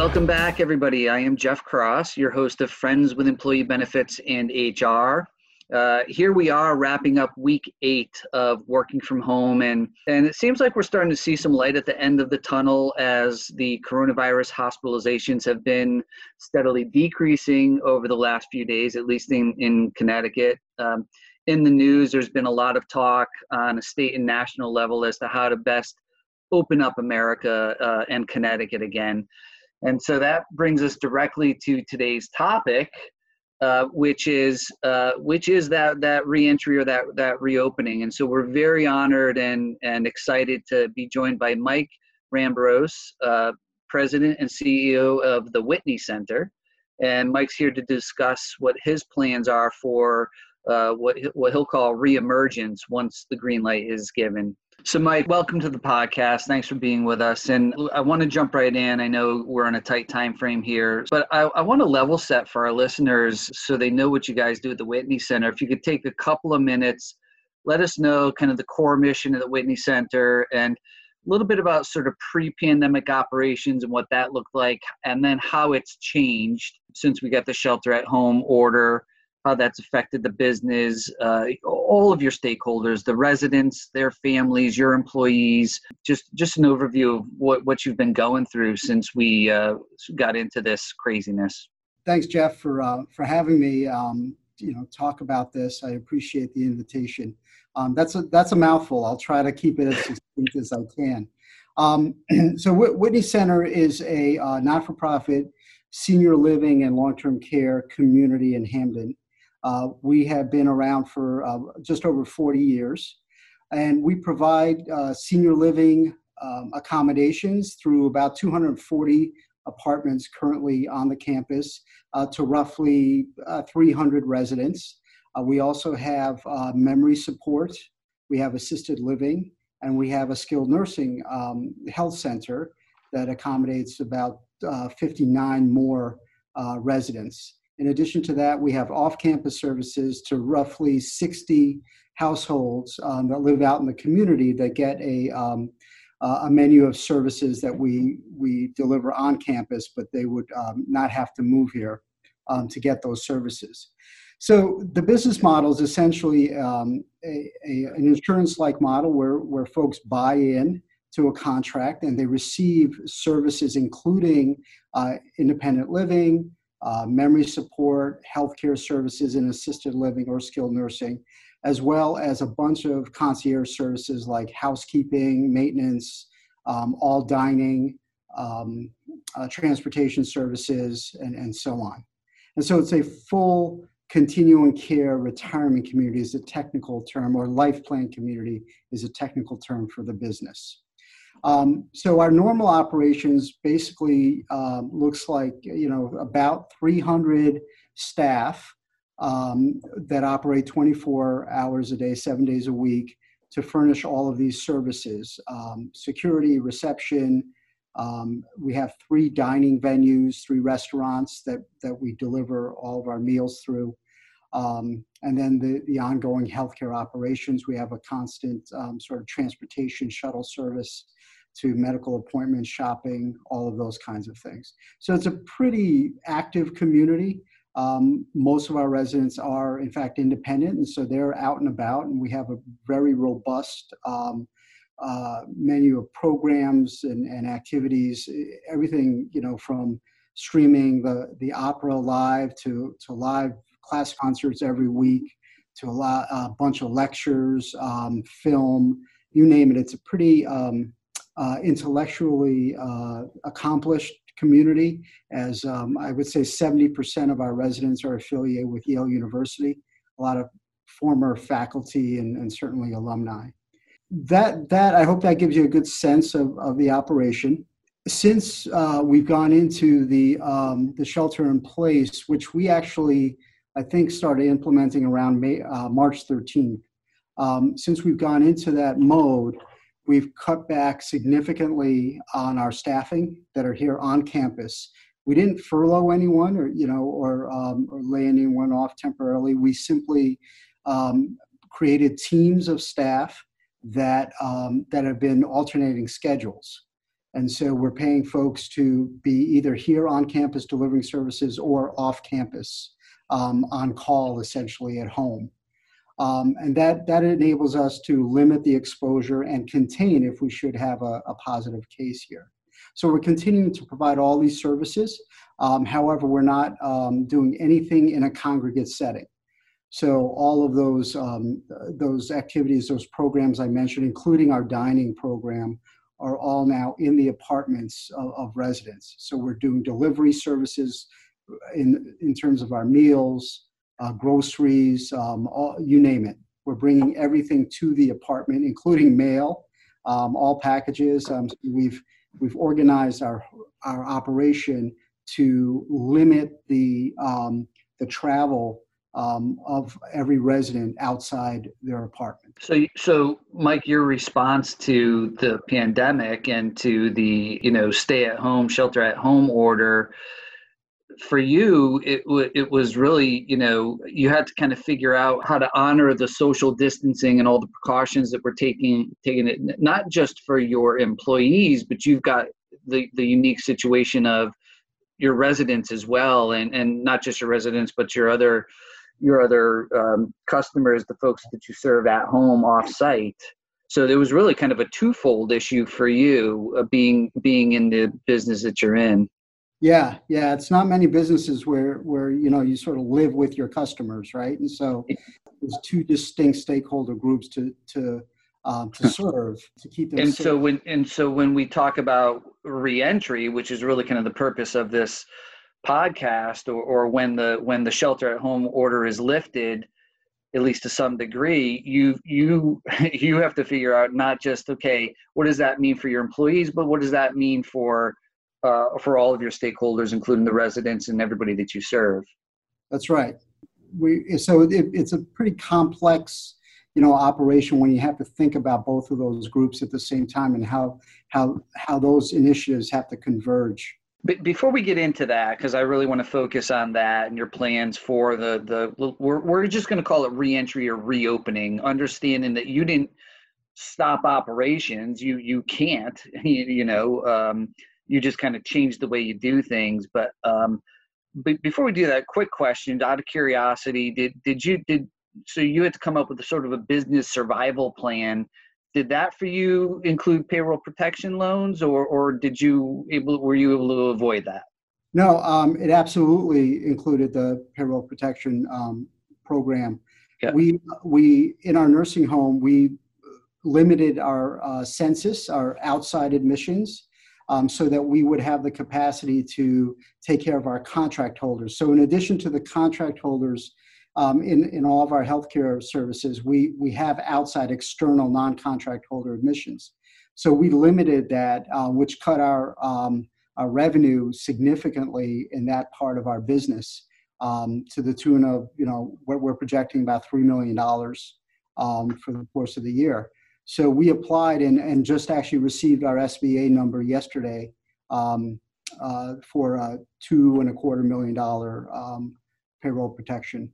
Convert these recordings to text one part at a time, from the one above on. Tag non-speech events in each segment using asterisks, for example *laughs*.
Welcome back, everybody. I am Jeff Cross, your host of Friends with Employee Benefits and HR. Uh, here we are wrapping up week eight of working from home, and, and it seems like we're starting to see some light at the end of the tunnel as the coronavirus hospitalizations have been steadily decreasing over the last few days, at least in, in Connecticut. Um, in the news, there's been a lot of talk on a state and national level as to how to best open up America uh, and Connecticut again. And so that brings us directly to today's topic, uh, which is uh, which is that that reentry or that that reopening. And so we're very honored and and excited to be joined by Mike Rambros, uh, President and CEO of the Whitney Center. And Mike's here to discuss what his plans are for uh, what what he'll call reemergence once the green light is given. So, Mike, welcome to the podcast. Thanks for being with us. And I want to jump right in. I know we're on a tight time frame here, but I, I, want to level set for our listeners so they know what you guys do at the Whitney Center. If you could take a couple of minutes, let us know kind of the core mission of the Whitney Center and a little bit about sort of pre-pandemic operations and what that looked like, and then how it's changed since we got the shelter at home order how that's affected the business, uh, all of your stakeholders, the residents, their families, your employees. Just just an overview of what, what you've been going through since we uh, got into this craziness. Thanks, Jeff, for uh, for having me. Um, you know, talk about this. I appreciate the invitation. Um, that's a that's a mouthful. I'll try to keep it as succinct as I can. Um, *clears throat* so, Whitney Center is a uh, not-for-profit senior living and long-term care community in Hamden. Uh, we have been around for uh, just over 40 years, and we provide uh, senior living um, accommodations through about 240 apartments currently on the campus uh, to roughly uh, 300 residents. Uh, we also have memory support, we have assisted living, and we have a skilled nursing um, health center that accommodates about 59 more residents. In addition to that, we have off campus services to roughly 60 households um, that live out in the community that get a, um, uh, a menu of services that we, we deliver on campus, but they would um, not have to move here um, to get those services. So the business model is essentially um, a, a, an insurance-like model where, where folks buy in to a contract and they receive services including uh, independent living, uh, memory support, healthcare services in assisted living or skilled nursing, as well as a bunch of concierge services like housekeeping, maintenance, um, all dining, um, uh, transportation services, and, and so on. And so it's a full continuing care retirement community is a technical term, or life plan community is a technical term for the business. Um, so our normal operations basically um, looks like you know about 300 staff um, that operate 24 hours a day, seven days a week to furnish all of these services: um, security, reception. Um, we have three dining venues, three restaurants that that we deliver all of our meals through. Um, and then the, the ongoing healthcare operations. We have a constant um, sort of transportation shuttle service to medical appointments, shopping, all of those kinds of things. So it's a pretty active community. Um, most of our residents are, in fact, independent, and so they're out and about, and we have a very robust um, uh, menu of programs and, and activities. Everything, you know, from streaming the the opera live to to live class concerts every week to a, lot, a bunch of lectures, um, film, you name it. It's a pretty um, uh, intellectually uh, accomplished community, as um, I would say 70% of our residents are affiliated with Yale University, a lot of former faculty and, and certainly alumni. That, that, I hope that gives you a good sense of, of the operation. Since uh, we've gone into the, um, the shelter in place, which we actually, I think, started implementing around May, uh, March 13th, um, since we've gone into that mode, We've cut back significantly on our staffing that are here on campus. We didn't furlough anyone or, you know, or, um, or lay anyone off temporarily. We simply um, created teams of staff that, um, that have been alternating schedules. And so we're paying folks to be either here on campus delivering services or off campus um, on call, essentially at home. Um, and that, that enables us to limit the exposure and contain if we should have a, a positive case here. So we're continuing to provide all these services. Um, however, we're not um, doing anything in a congregate setting. So all of those um, those activities, those programs I mentioned, including our dining program, are all now in the apartments of, of residents. So we're doing delivery services in in terms of our meals, uh, groceries, um, all, you name it. We're bringing everything to the apartment, including mail, um, all packages. Um, we've we've organized our our operation to limit the um, the travel um, of every resident outside their apartment. So, so Mike, your response to the pandemic and to the you know stay at home, shelter at home order, for you, it it was really you know you had to kind of figure out how to honor the social distancing and all the precautions that were taking taking it not just for your employees, but you've got the the unique situation of your residents as well, and and not just your residents, but your other your other um, customers, the folks that you serve at home off site. So there was really kind of a twofold issue for you uh, being being in the business that you're in. Yeah, yeah, it's not many businesses where where you know you sort of live with your customers, right? And so there's two distinct stakeholder groups to to um, to serve to keep them. And safe. so when and so when we talk about reentry, which is really kind of the purpose of this podcast or, or when the when the shelter at home order is lifted at least to some degree you you *laughs* you have to figure out not just okay what does that mean for your employees but what does that mean for uh, for all of your stakeholders including the residents and everybody that you serve that's right we so it, it's a pretty complex you know operation when you have to think about both of those groups at the same time and how how how those initiatives have to converge but before we get into that, because I really want to focus on that and your plans for the the we're we're just going to call it reentry or reopening, understanding that you didn't stop operations. You you can't. You, *laughs* you know, um, you just kind of change the way you do things. But um, but before we do that, quick question out of curiosity: Did did you did so you had to come up with a sort of a business survival plan did that for you include payroll protection loans or or did you able were you able to avoid that no um, it absolutely included the payroll protection um, program yeah. we we in our nursing home we limited our uh, census our outside admissions um, so that we would have the capacity to take care of our contract holders so in addition to the contract holders um, in, in all of our healthcare services, we, we have outside external non-contract holder admissions. So we limited that, uh, which cut our, um, our revenue significantly in that part of our business um, to the tune of, you know, what we're projecting about $3 million um, for the course of the year. So we applied and, and just actually received our SBA number yesterday um, uh, for a two and a quarter million dollar um, payroll protection.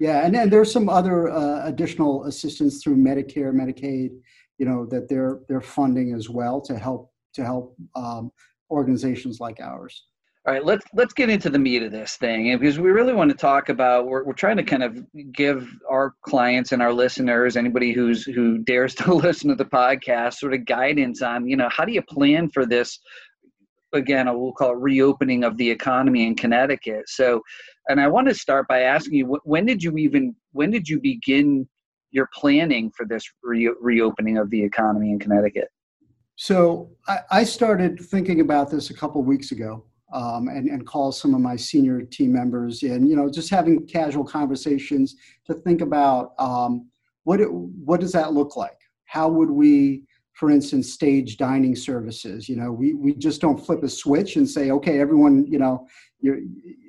Yeah, and then there's some other uh, additional assistance through Medicare, Medicaid, you know, that they're they're funding as well to help to help um, organizations like ours. All right, let's let's get into the meat of this thing because we really want to talk about. We're we're trying to kind of give our clients and our listeners, anybody who's who dares to *laughs* listen to the podcast, sort of guidance on you know how do you plan for this. Again, we'll call it reopening of the economy in Connecticut. So, and I want to start by asking you when did you even when did you begin your planning for this re- reopening of the economy in Connecticut? So I, I started thinking about this a couple weeks ago. Um, and, and call some of my senior team members and you know just having casual conversations to think about um, what it, what does that look like how would we for instance stage dining services you know we, we just don't flip a switch and say okay everyone you know you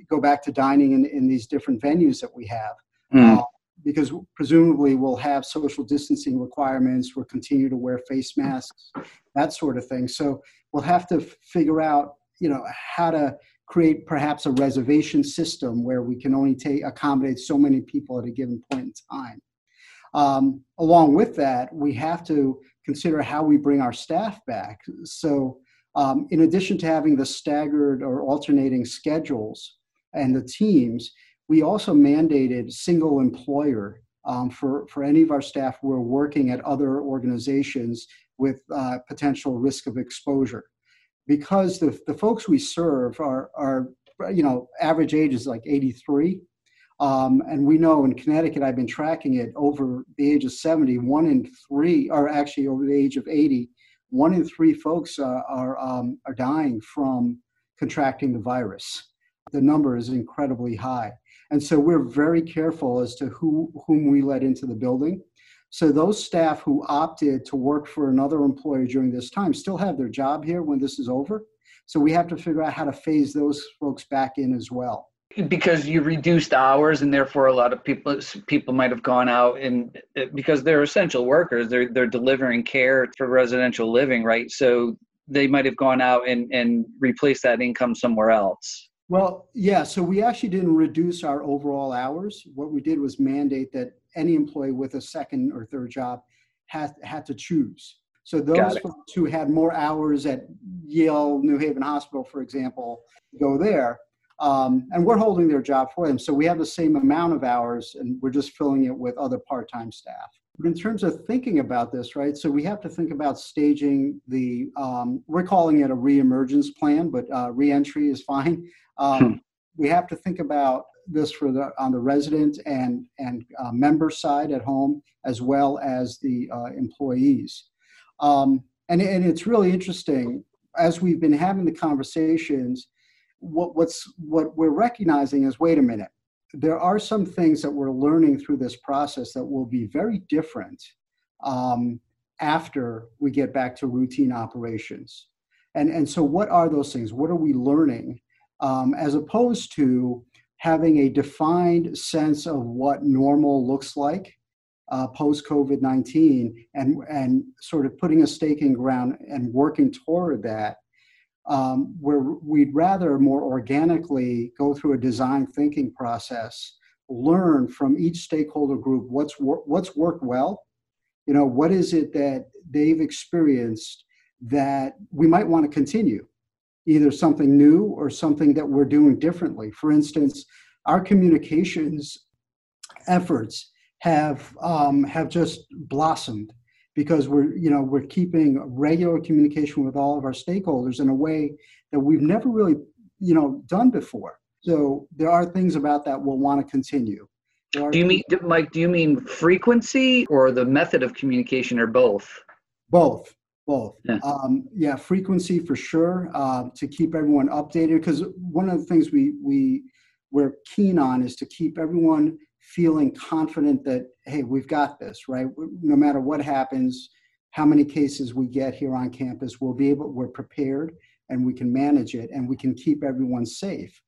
go back to dining in, in these different venues that we have. Mm. Uh, because presumably we'll have social distancing requirements, we'll continue to wear face masks, that sort of thing. So we'll have to figure out, you know, how to create perhaps a reservation system where we can only take accommodate so many people at a given point in time. Um, along with that, we have to consider how we bring our staff back. So Um, in addition to having the staggered or alternating schedules and the teams, we also mandated single employer um, for, for any of our staff who are working at other organizations with uh, potential risk of exposure. Because the, the folks we serve are, are, you know, average age is like 83. Um, and we know in Connecticut, I've been tracking it over the age of 70, one in three, or actually over the age of 80, one in three folks uh, are, um, are dying from contracting the virus. The number is incredibly high. And so we're very careful as to who, whom we let into the building. So those staff who opted to work for another employer during this time still have their job here when this is over. So we have to figure out how to phase those folks back in as well. Because you reduced hours and therefore a lot of people people might have gone out and uh, because they're essential workers they're they're delivering care for residential living right? So they might have gone out and and replaced that income somewhere else. Well yeah so we actually didn't reduce our overall hours. What we did was mandate that any employee with a second or third job had had to choose so those folks who had more hours at Yale New Haven Hospital, for example, go there um, and we're holding their job for them. So we have the same amount of hours and we're just filling it with other part time staff. But in terms of thinking about this, right, so we have to think about staging the, um, we're calling it a reemergence plan, but uh, reentry is fine. Um, hmm. We have to think about this for the on the resident and and uh, member side at home as well as the uh, employees. Um, and, and it's really interesting as we've been having the conversations what, what's what we're recognizing is wait a minute there are some things that we're learning through this process that will be very different um, after we get back to routine operations. And and so what are those things? What are we learning? Um, as opposed to having a defined sense of what normal looks like uh, post COVID 19 and, and sort of putting a stake in ground and working toward that um, where we'd rather more organically go through a design thinking process, learn from each stakeholder group what's wor- what's worked well, you know, what is it that they've experienced that we might want to continue, either something new or something that we're doing differently. For instance, our communications efforts have um, have just blossomed because we're you know we're keeping regular communication with all of our stakeholders in a way that we've never really you know done before. So there are things about that we'll want to continue do you mean mike do you mean frequency or the method of communication or both? Both both. Yeah, um, yeah frequency for sure uh, to keep everyone updated because one of the things we we we're keen on is to keep everyone feeling confident that hey we've got this right? No matter what happens how many cases we get here on campus we'll be able we're prepared and we can manage it and we can keep everyone safe.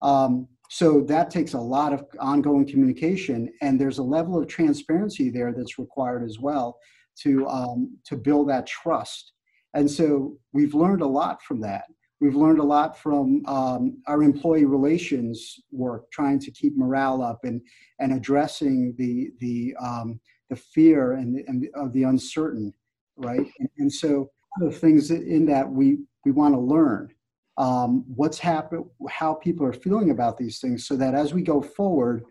Um, so that takes a lot of ongoing communication and there's a level of transparency there that's required as well to um, to build that trust. And so we've learned a lot from that. We've learned a lot from um, our employee relations work, trying to keep morale up and, and addressing the, the, um, the fear and, and of the uncertain, right? And, and so the things in that we, we want to learn um, what's happened, how people are feeling about these things, so that as we go forward,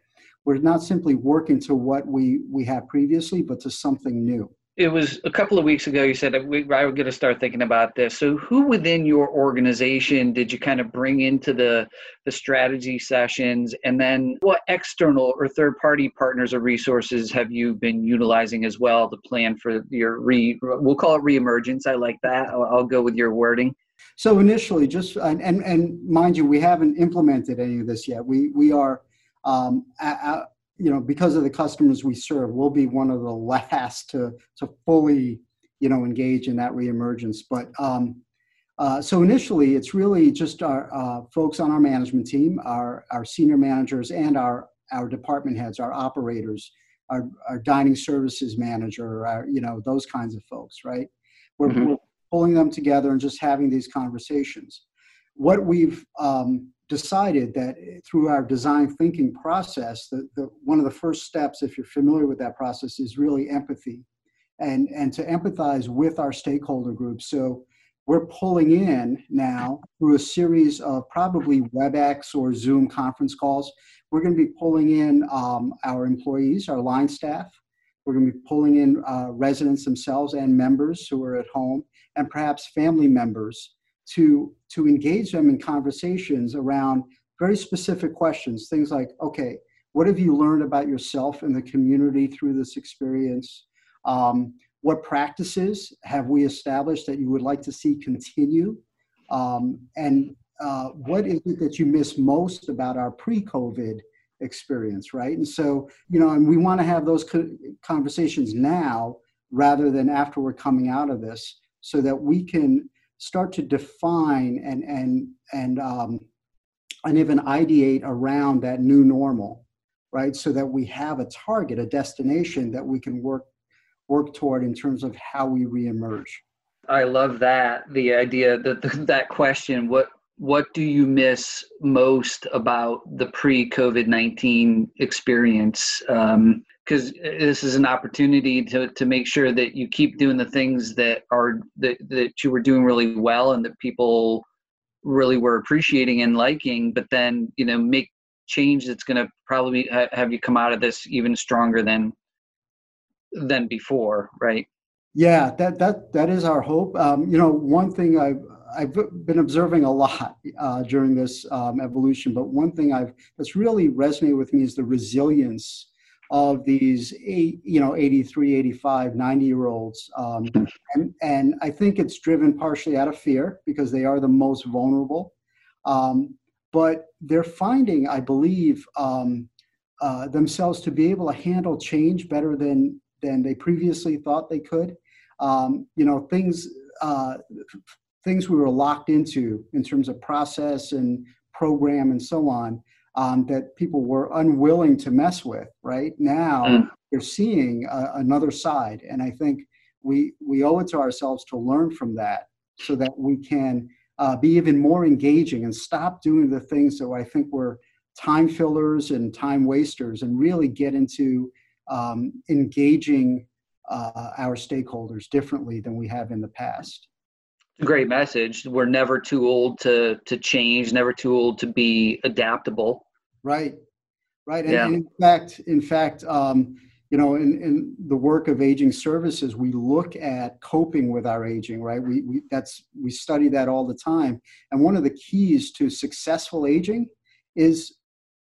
we're not simply working to what we, we had previously, but to something new it was a couple of weeks ago you said we, I was going to start thinking about this. So who within your organization did you kind of bring into the the strategy sessions and then what external or third party partners or resources have you been utilizing as well to plan for your re we'll call it reemergence. I like that. I'll, I'll go with your wording. So initially just and, and and mind you we haven't implemented any of this yet. We we are um, you know, because of the customers we serve, we'll be one of the last to to fully, you know, engage in that reemergence. But um, uh, so initially, it's really just our uh, folks on our management team, our our senior managers, and our our department heads, our operators, our, our dining services manager, our, you know, those kinds of folks, right? We're, mm-hmm. we're pulling them together and just having these conversations. What we've um, decided that through our design thinking process, that the, one of the first steps, if you're familiar with that process, is really empathy and, and to empathize with our stakeholder groups. So we're pulling in now through a series of probably WebEx or Zoom conference calls. We're going to be pulling in um, our employees, our line staff. We're going to be pulling in uh, residents themselves and members who are at home, and perhaps family members to to engage them in conversations around very specific questions. Things like, okay, what have you learned about yourself and the community through this experience? Um, what practices have we established that you would like to see continue? Um, and uh, what is it that you miss most about our pre-COVID experience, right? And so, you know, and we want to have those conversations now rather than after we're coming out of this, so that we can start to define and and and um, and even ideate around that new normal, right? So that we have a target, a destination that we can work work toward in terms of how we reemerge. I love that the idea that that question what what do you miss most about the pre COVID nineteen experience? Because um, this is an opportunity to to make sure that you keep doing the things that are that that you were doing really well and that people really were appreciating and liking, but then you know make change that's going to probably have you come out of this even stronger than than before, right? Yeah, that that that is our hope. Um, you know, one thing I've I've been observing a lot uh, during this um, evolution, but one thing I've that's really resonated with me is the resilience of these eight, you know 83 85 90 year olds um, and, and i think it's driven partially out of fear because they are the most vulnerable um, but they're finding i believe um, uh, themselves to be able to handle change better than than they previously thought they could. Um, you know, things uh, things we were locked into in terms of process and program and so on um, that people were unwilling to mess with. Right now, mm. they're seeing a, another side, and I think we we owe it to ourselves to learn from that so that we can uh, be even more engaging and stop doing the things that I think were time fillers and time wasters and really get into um, engaging uh, our stakeholders differently than we have in the past. Great message. We're never too old to to change, never too old to be adaptable. Right, right. And, yeah. and in fact, in fact, um, you know, in, in the work of aging services, we look at coping with our aging. Right. We, we that's we study that all the time. And one of the keys to successful aging is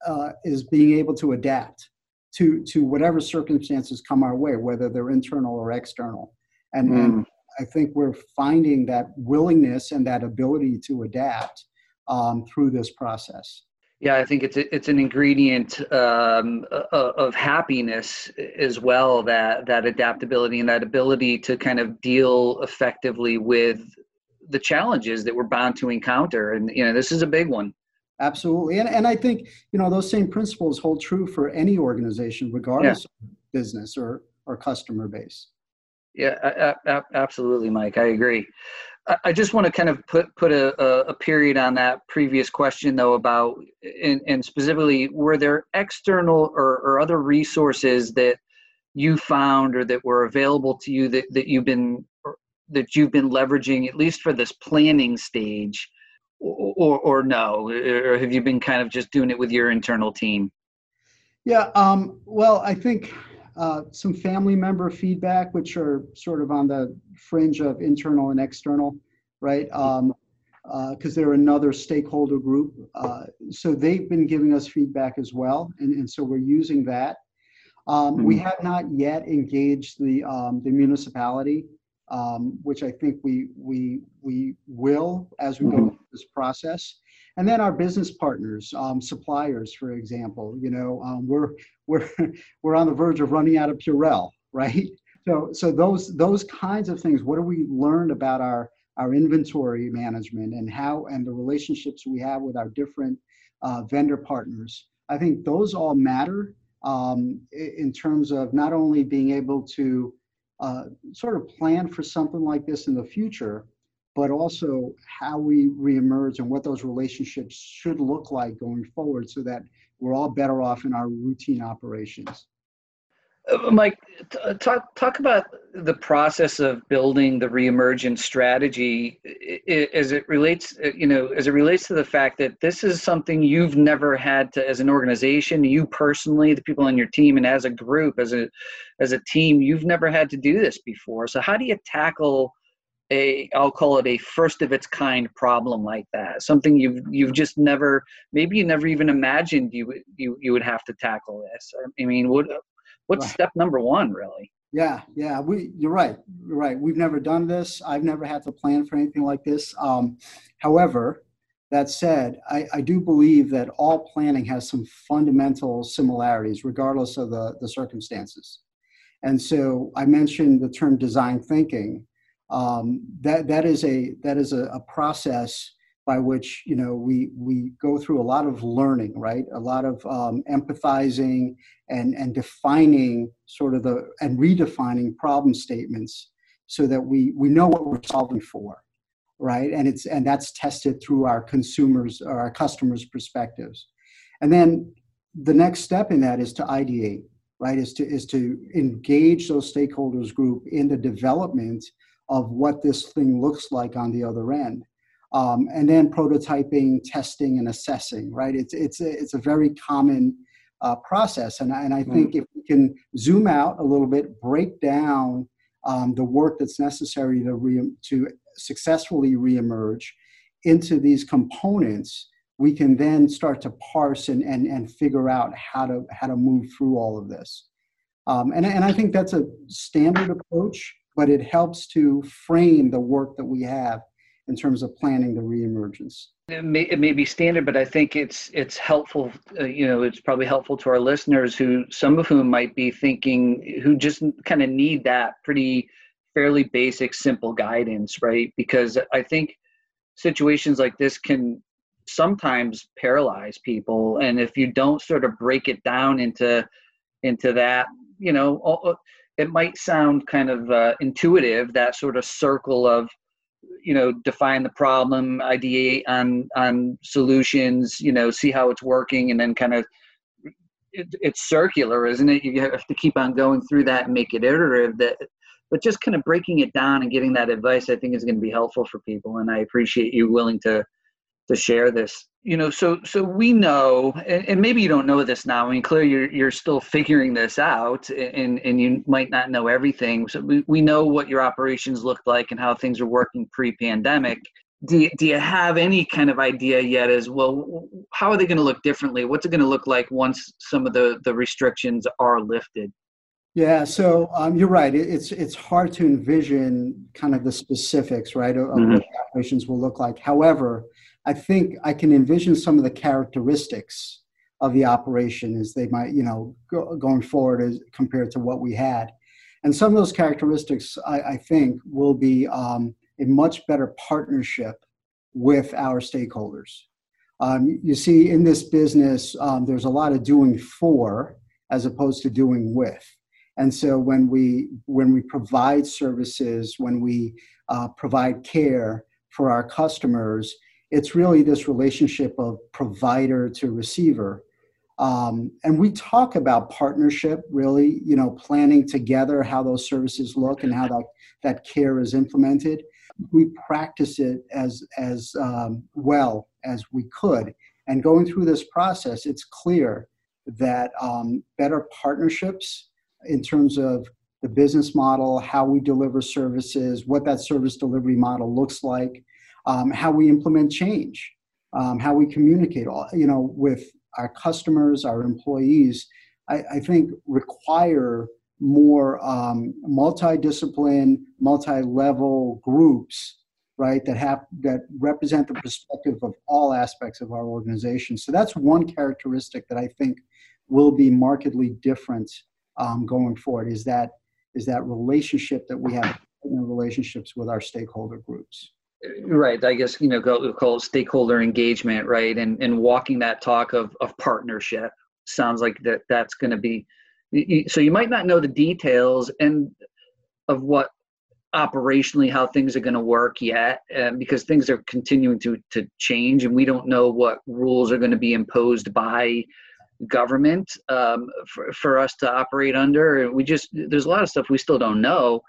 uh, is being able to adapt to to whatever circumstances come our way, whether they're internal or external. And, mm. and I think we're finding that willingness and that ability to adapt um, through this process. Yeah, I think it's a, it's an ingredient um, of happiness as well. That that adaptability and that ability to kind of deal effectively with the challenges that we're bound to encounter, and you know this is a big one. Absolutely. And, and I think, you know, those same principles hold true for any organization, regardless yeah. of business or, or customer base. Yeah, absolutely, Mike. I agree. I just want to kind of put put a, a period on that previous question, though, about and, and specifically, were there external or, or other resources that you found or that were available to you that, that you've been that you've been leveraging at least for this planning stage or or no or have you been kind of just doing it with your internal team yeah um, well i think uh, some family member feedback which are sort of on the fringe of internal and external right because um, uh, they're another stakeholder group uh, so they've been giving us feedback as well and, and so we're using that um, mm-hmm. we have not yet engaged the um, the municipality um, which I think we we we will as we go mm-hmm. through this process. And then our business partners, um, suppliers, for example, you know, um, we're we're *laughs* we're on the verge of running out of Purell, *laughs* right? So so those those kinds of things. What do we learn about our our inventory management and how and the relationships we have with our different uh, vendor partners? I think those all matter um, in terms of not only being able to uh, sort of plan for something like this in the future, but also how we reemerge and what those relationships should look like going forward so that we're all better off in our routine operations. Uh, Mike, talk talk about the process of building the reemergence strategy as it relates, uh, you know, as it relates to the fact that this is something you've never had to, as an organization, you personally, the people on your team, and as a group, as a as a team, you've never had to do this before. So how do you tackle a I'll call it a first of its kind problem like that. Something you've you've just never maybe you never even imagined you you you would have to tackle this. I mean, what what's right. step number one really? Yeah, yeah, we you're right. You're right. We've never done this. I've never had to plan for anything like this. Um, however, that said, I, I do believe that all planning has some fundamental similarities, regardless of the, the circumstances. And so I mentioned the term design thinking um, that that is a that is a, a, process by which you know we we go through a lot of learning right? A lot of um, empathizing and and defining sort of the and redefining problem statements so that we we know what we're solving for right? And it's and that's tested through our consumers or our customers perspectives. And then the next step in that is to ideate right? Is to is to engage those stakeholders group in the development of what this thing looks like on the other end. Um, and then prototyping, testing, and assessing, right? It's, it's, a, it's a very common uh, process. And, and I hmm. think mm. if we can zoom out a little bit, break down um, the work that's necessary to, re- to successfully reemerge into these components, we can then start to parse and, and, and figure out how to, how to move through all of this. Um, and, and I think that's a standard approach but it helps to frame the work that we have in terms of planning the reemergence. It may, it may be standard, but I think it's it's helpful. Uh, you know, it's probably helpful to our listeners who some of whom might be thinking who just kind of need that pretty fairly basic, simple guidance, right? Because I think situations like this can sometimes paralyze people, and if you don't sort of break it down into into that, you know, it might sound kind of uh, intuitive that sort of circle of you know define the problem ideate on on solutions you know see how it's working and then kind of it, it's circular isn't it? You have to keep on going through that and make it iterative that but just kind of breaking it down and getting that advice i think is going to be helpful for people and i appreciate you willing to to share this you know so so we know and, and, maybe you don't know this now i mean clearly you're, you're still figuring this out and and you might not know everything so we, we know what your operations look like and how things are working pre-pandemic do you, do you have any kind of idea yet as well how are they going to look differently what's it going to look like once some of the the restrictions are lifted yeah, so um, you're right. it's it's hard to envision kind of the specifics, right, of, mm-hmm. what the operations will look like. However, I think I can envision some of the characteristics of the operation as they might, you know, go, going forward as compared to what we had. And some of those characteristics, I, I think, will be um, a much better partnership with our stakeholders. Um, you see, in this business, um, there's a lot of doing for as opposed to doing with. And so when we when we provide services, when we uh, provide care for our customers, it's really this relationship of provider to receiver. Um, and we talk about partnership, really, you know, planning together how those services look and how that, that care is implemented. We practice it as, as um, well as we could. And going through this process, it's clear that um, better partnerships in terms of the business model, how we deliver services, what that service delivery model looks like, um, how we implement change, um, how we communicate, all, you know, with our customers, our employees, I, I think require more um, multidiscipline, multi-level groups, right? That have that represent the perspective of all aspects of our organization. So that's one characteristic that I think will be markedly different um, going forward. Is that is that relationship that we have in relationships with our stakeholder groups right i guess you know go call it stakeholder engagement right and and walking that talk of of partnership sounds like that that's going to be so you might not know the details and of what operationally how things are going to work yet because things are continuing to to change and we don't know what rules are going to be imposed by government um, for, for us to operate under. We just there's a lot of stuff we still don't know.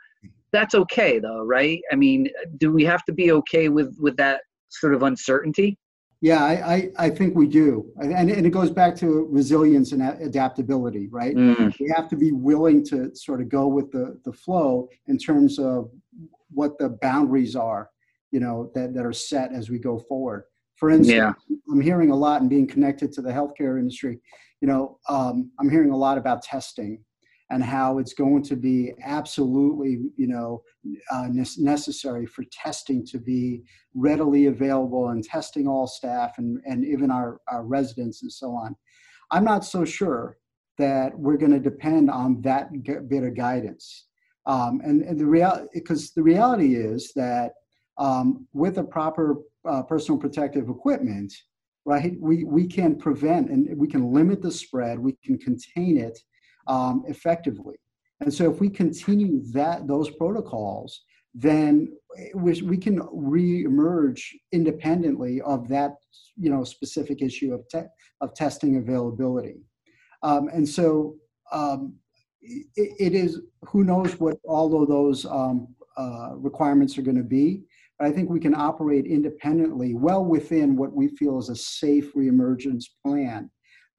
That's okay though, right? I mean, do we have to be okay with with that sort of uncertainty? Yeah, I, I, I think we do. And, and it goes back to resilience and adaptability, right? Mm. We have to be willing to sort of go with the, the flow in terms of what the boundaries are, you know, that, that are set as we go forward. For instance, yeah. I'm hearing a lot and being connected to the healthcare industry, you know, um, I'm hearing a lot about testing and how it's going to be absolutely, you know, uh, necessary for testing to be readily available and testing all staff and, and even our, our residents and so on. I'm not so sure that we're going to depend on that bit of guidance. Um, and, and the real because the reality is that um, with the proper uh, personal protective equipment, right, we, we can prevent and we can limit the spread, we can contain it um, effectively. And so if we continue that those protocols, then we, we can re-emerge independently of that you know specific issue of te- of testing availability. Um, and so um, it, it is who knows what all of those um, uh, requirements are going to be. But I think we can operate independently, well within what we feel is a safe reemergence plan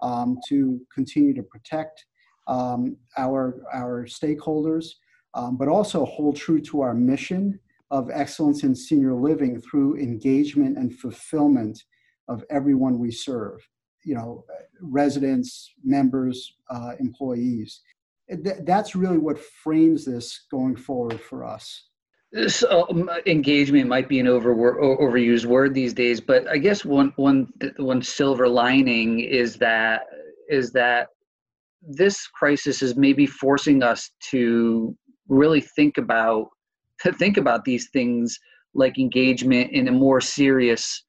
um, to continue to protect um, our, our stakeholders, um, but also hold true to our mission of excellence in senior living through engagement and fulfillment of everyone we serve you know residents members uh, employees. That's really what frames this going forward for us. So um, engagement might be an over overused word these days but i guess one one one silver lining is that is that this crisis is maybe forcing us to really think about *laughs* to think about these things like engagement in a more serious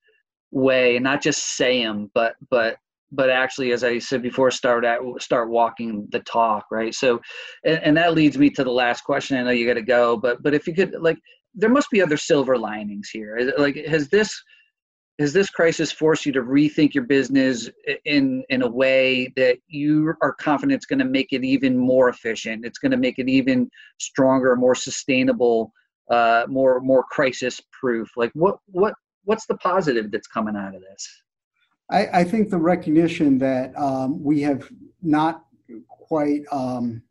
way and not just say them but but but actually as i said before start at start walking the talk right? So and, and that leads me to the last question. I know you got to go but but if you could like there must be other silver linings here. Like has this has this crisis forced you to rethink your business in in a way that you are confident it's going to make it even more efficient it's going to make it even stronger more sustainable uh, more more crisis proof like what what what's the positive that's coming out of this? I, I think the recognition that um, we have not quite um,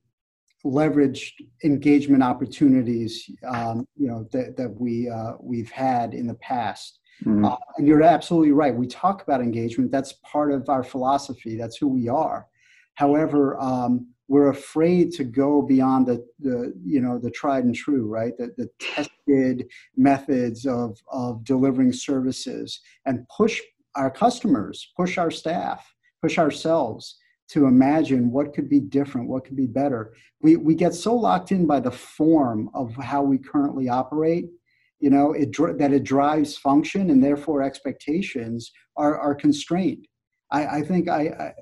leveraged engagement opportunities um, you know that, that we uh, we've had in the past Mm-hmm. Uh, and you're absolutely right. We talk about engagement. That's part of our philosophy. That's who we are. However, um, we're afraid to go beyond the, the you know the tried and true, right? The, the tested methods of of delivering services and push our customers, push our staff, push ourselves to imagine what could be different, what could be better. We we get so locked in by the form of how we currently operate you know it that it drives function and therefore expectations are, are constrained. I, I think I, I,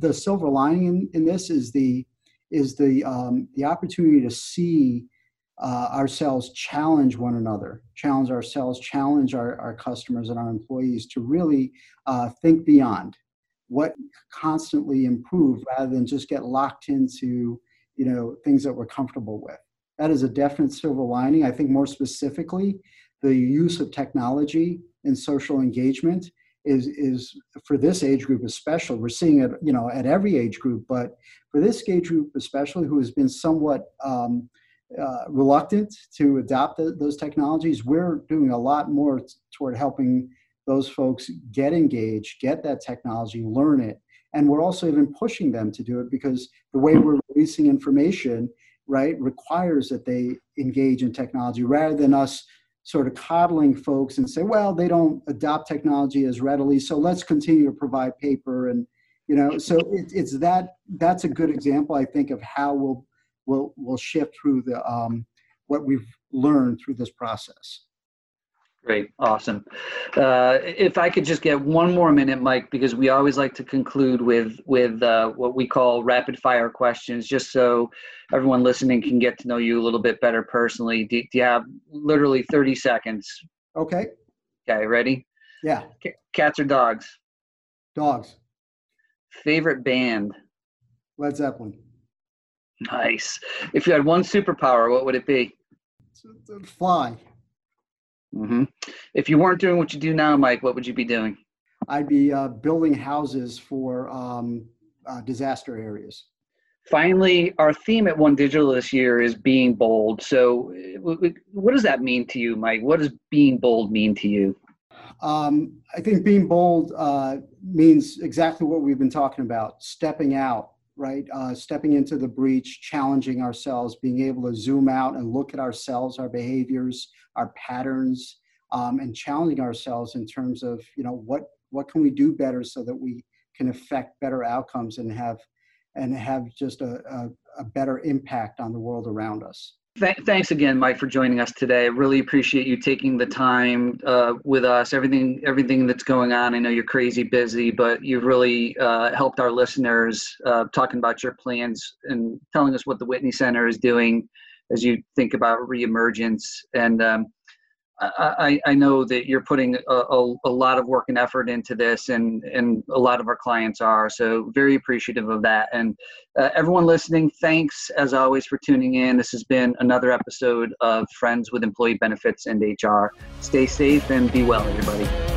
the silver lining in, in this is the is the um, the opportunity to see uh, ourselves challenge one another challenge ourselves challenge our, our customers and our employees to really uh, think beyond what constantly improve rather than just get locked into you know things that we're comfortable with that is a definite silver lining. I think more specifically, the use of technology and social engagement is is for this age group especially. We're seeing it, you know, at every age group, but for this age group especially, who has been somewhat um, uh, reluctant to adopt the, those technologies, we're doing a lot more t- toward helping those folks get engaged, get that technology, learn it, and we're also even pushing them to do it because the way we're releasing information right, requires that they engage in technology rather than us sort of coddling folks and say, well, they don't adopt technology as readily, so let's continue to provide paper and you know. So it, it's that that's a good example, I think, of how we'll we'll we'll shift through the um, what we've learned through this process. Great, awesome. Uh, if I could just get one more minute, Mike, because we always like to conclude with with uh, what we call rapid fire questions, just so everyone listening can get to know you a little bit better personally. Do, do you have literally thirty seconds? Okay. Okay, ready? Yeah. C- cats or dogs? Dogs. Favorite band? Led Zeppelin. Nice. If you had one superpower, what would it be? Fly. Mm-hmm. If you weren't doing what you do now, Mike, what would you be doing? I'd be uh, building houses for um, uh, disaster areas. Finally, our theme at One Digital this year is being bold. So, what does that mean to you, Mike? What does being bold mean to you? Um, I think being bold uh, means exactly what we've been talking about stepping out, right? Uh, stepping into the breach, challenging ourselves, being able to zoom out and look at ourselves, our behaviors, our patterns, um, and challenging ourselves in terms of, you know, what, what can we do better so that we can affect better outcomes and have, and have just a, a, a better impact on the world around us. Th- thanks again, Mike, for joining us today. I really appreciate you taking the time uh, with us. Everything, everything that's going on. I know you're crazy busy, but you've really uh, helped our listeners uh, talking about your plans and telling us what the Whitney Center is doing as you think about reemergence. And um, I, I, know that you're putting a, a, a, lot of work and effort into this, and, and a lot of our clients are. So, very appreciative of that. And uh, everyone listening, thanks as always for tuning in. This has been another episode of Friends with Employee Benefits and HR. Stay safe and be well, everybody.